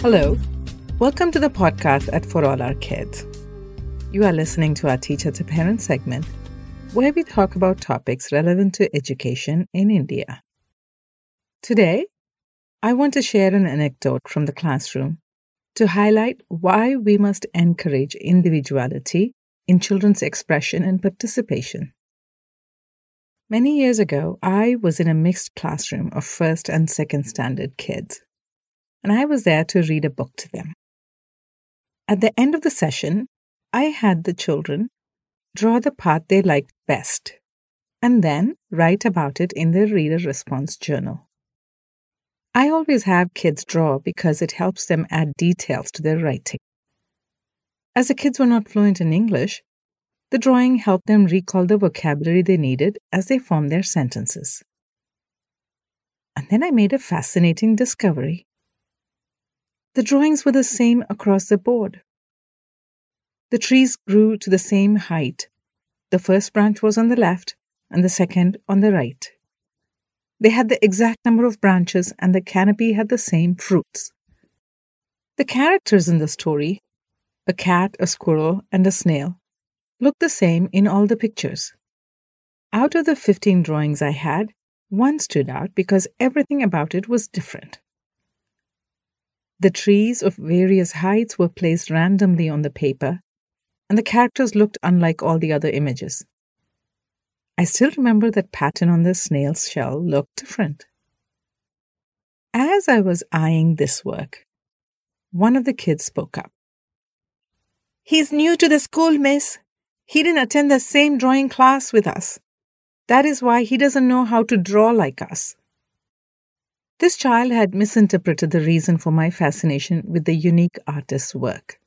Hello. Welcome to the podcast at For All Our Kids. You are listening to our Teacher to Parent segment, where we talk about topics relevant to education in India. Today, I want to share an anecdote from the classroom to highlight why we must encourage individuality in children's expression and participation. Many years ago, I was in a mixed classroom of first and second standard kids and I was there to read a book to them. At the end of the session, I had the children draw the part they liked best and then write about it in their reader response journal. I always have kids draw because it helps them add details to their writing. As the kids were not fluent in English, the drawing helped them recall the vocabulary they needed as they formed their sentences. And then I made a fascinating discovery. The drawings were the same across the board. The trees grew to the same height. The first branch was on the left and the second on the right. They had the exact number of branches and the canopy had the same fruits. The characters in the story, a cat, a squirrel, and a snail, looked the same in all the pictures. Out of the 15 drawings I had, one stood out because everything about it was different. The trees of various heights were placed randomly on the paper, and the characters looked unlike all the other images. I still remember that pattern on the snail's shell looked different. As I was eyeing this work, one of the kids spoke up. He's new to the school, miss. He didn't attend the same drawing class with us. That is why he doesn't know how to draw like us. This child had misinterpreted the reason for my fascination with the unique artist's work.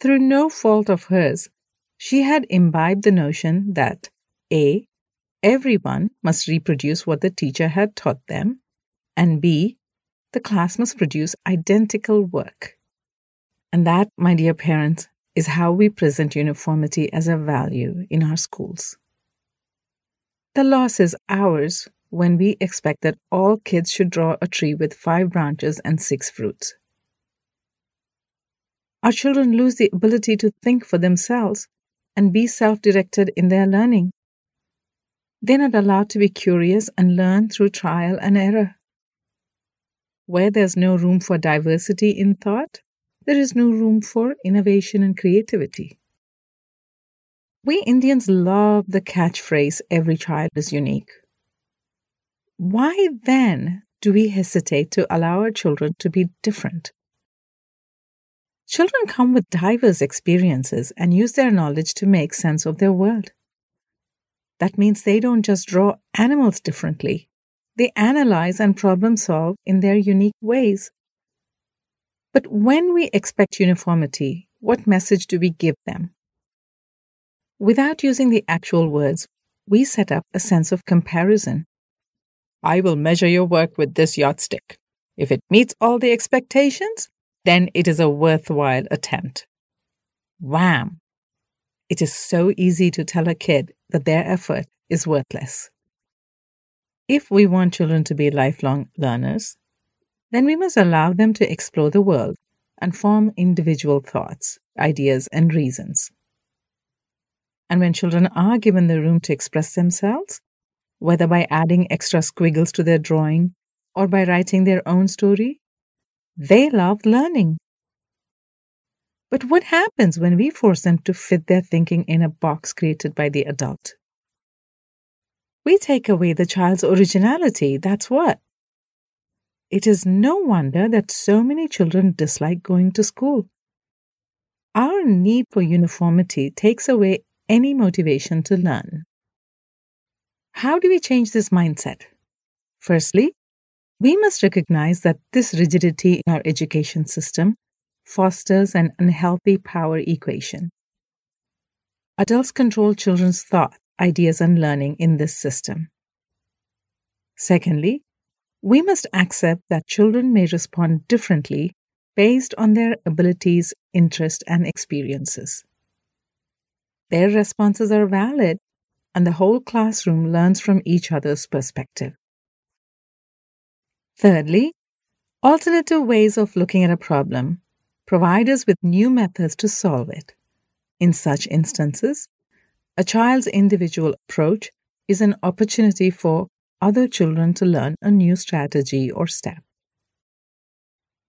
Through no fault of hers, she had imbibed the notion that A. Everyone must reproduce what the teacher had taught them, and B. The class must produce identical work. And that, my dear parents, is how we present uniformity as a value in our schools. The loss is ours when we expect that all kids should draw a tree with five branches and six fruits. Our children lose the ability to think for themselves and be self directed in their learning. They're not allowed to be curious and learn through trial and error. Where there's no room for diversity in thought, there is no room for innovation and creativity. We Indians love the catchphrase, every child is unique. Why then do we hesitate to allow our children to be different? Children come with diverse experiences and use their knowledge to make sense of their world. That means they don't just draw animals differently, they analyze and problem solve in their unique ways. But when we expect uniformity, what message do we give them? Without using the actual words, we set up a sense of comparison I will measure your work with this yardstick. If it meets all the expectations, then it is a worthwhile attempt. Wham! It is so easy to tell a kid that their effort is worthless. If we want children to be lifelong learners, then we must allow them to explore the world and form individual thoughts, ideas, and reasons. And when children are given the room to express themselves, whether by adding extra squiggles to their drawing or by writing their own story. They love learning. But what happens when we force them to fit their thinking in a box created by the adult? We take away the child's originality, that's what. It is no wonder that so many children dislike going to school. Our need for uniformity takes away any motivation to learn. How do we change this mindset? Firstly, we must recognize that this rigidity in our education system fosters an unhealthy power equation. Adults control children's thought, ideas, and learning in this system. Secondly, we must accept that children may respond differently based on their abilities, interests, and experiences. Their responses are valid and the whole classroom learns from each other's perspective. Thirdly, Alternative ways of looking at a problem provide us with new methods to solve it. In such instances, a child's individual approach is an opportunity for other children to learn a new strategy or step.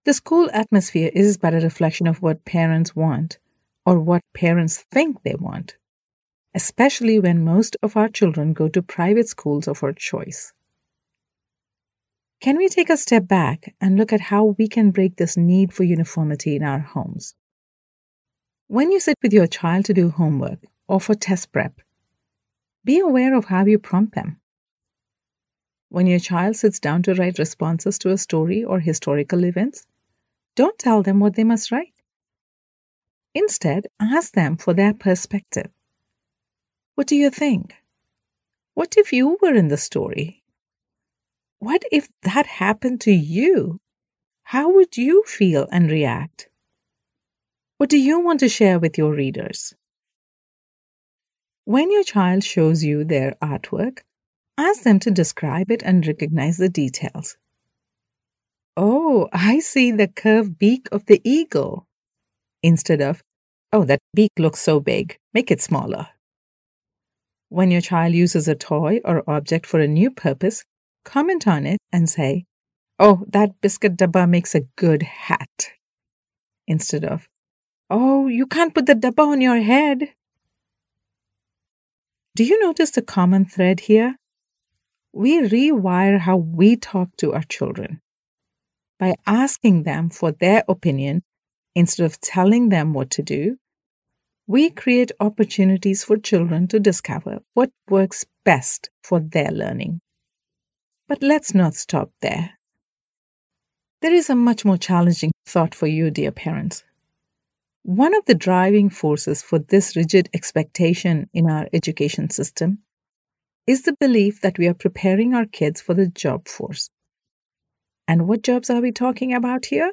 The school atmosphere is but a reflection of what parents want or what parents think they want, especially when most of our children go to private schools of our choice. Can we take a step back and look at how we can break this need for uniformity in our homes? When you sit with your child to do homework or for test prep, be aware of how you prompt them. When your child sits down to write responses to a story or historical events, don't tell them what they must write. Instead, ask them for their perspective. What do you think? What if you were in the story? What if that happened to you? How would you feel and react? What do you want to share with your readers? When your child shows you their artwork, ask them to describe it and recognize the details. Oh, I see the curved beak of the eagle. Instead of, oh, that beak looks so big, make it smaller. When your child uses a toy or object for a new purpose, comment on it and say, oh, that biscuit dabba makes a good hat. Instead of, oh, you can't put the dabba on your head. Do you notice the common thread here? We rewire how we talk to our children by asking them for their opinion instead of telling them what to do, we create opportunities for children to discover what works best for their learning. But let's not stop there. There is a much more challenging thought for you, dear parents. One of the driving forces for this rigid expectation in our education system is the belief that we are preparing our kids for the job force. And what jobs are we talking about here?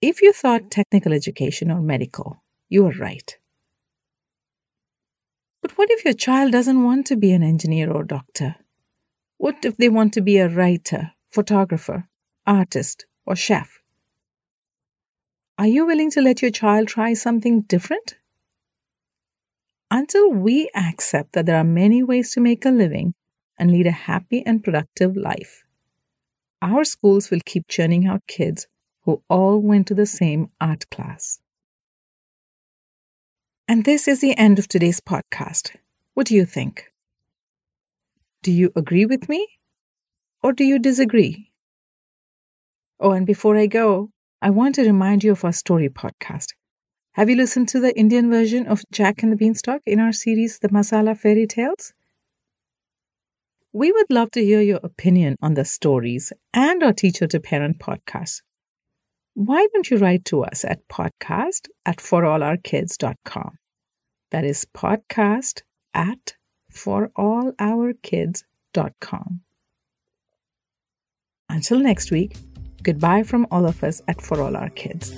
If you thought technical education or medical, you are right. But what if your child doesn't want to be an engineer or doctor? What if they want to be a writer, photographer, artist, or chef? Are you willing to let your child try something different? Until we accept that there are many ways to make a living and lead a happy and productive life, our schools will keep churning out kids who all went to the same art class. And this is the end of today's podcast. What do you think? Do you agree with me? Or do you disagree? Oh, and before I go, I want to remind you of our story podcast. Have you listened to the Indian version of Jack and the Beanstalk in our series, The Masala Fairy Tales? We would love to hear your opinion on the stories and our Teacher to Parent podcast. Why don't you write to us at podcast at forourkids.com? That is podcast at forourkids.com. Until next week, goodbye from all of us at For All Our Kids.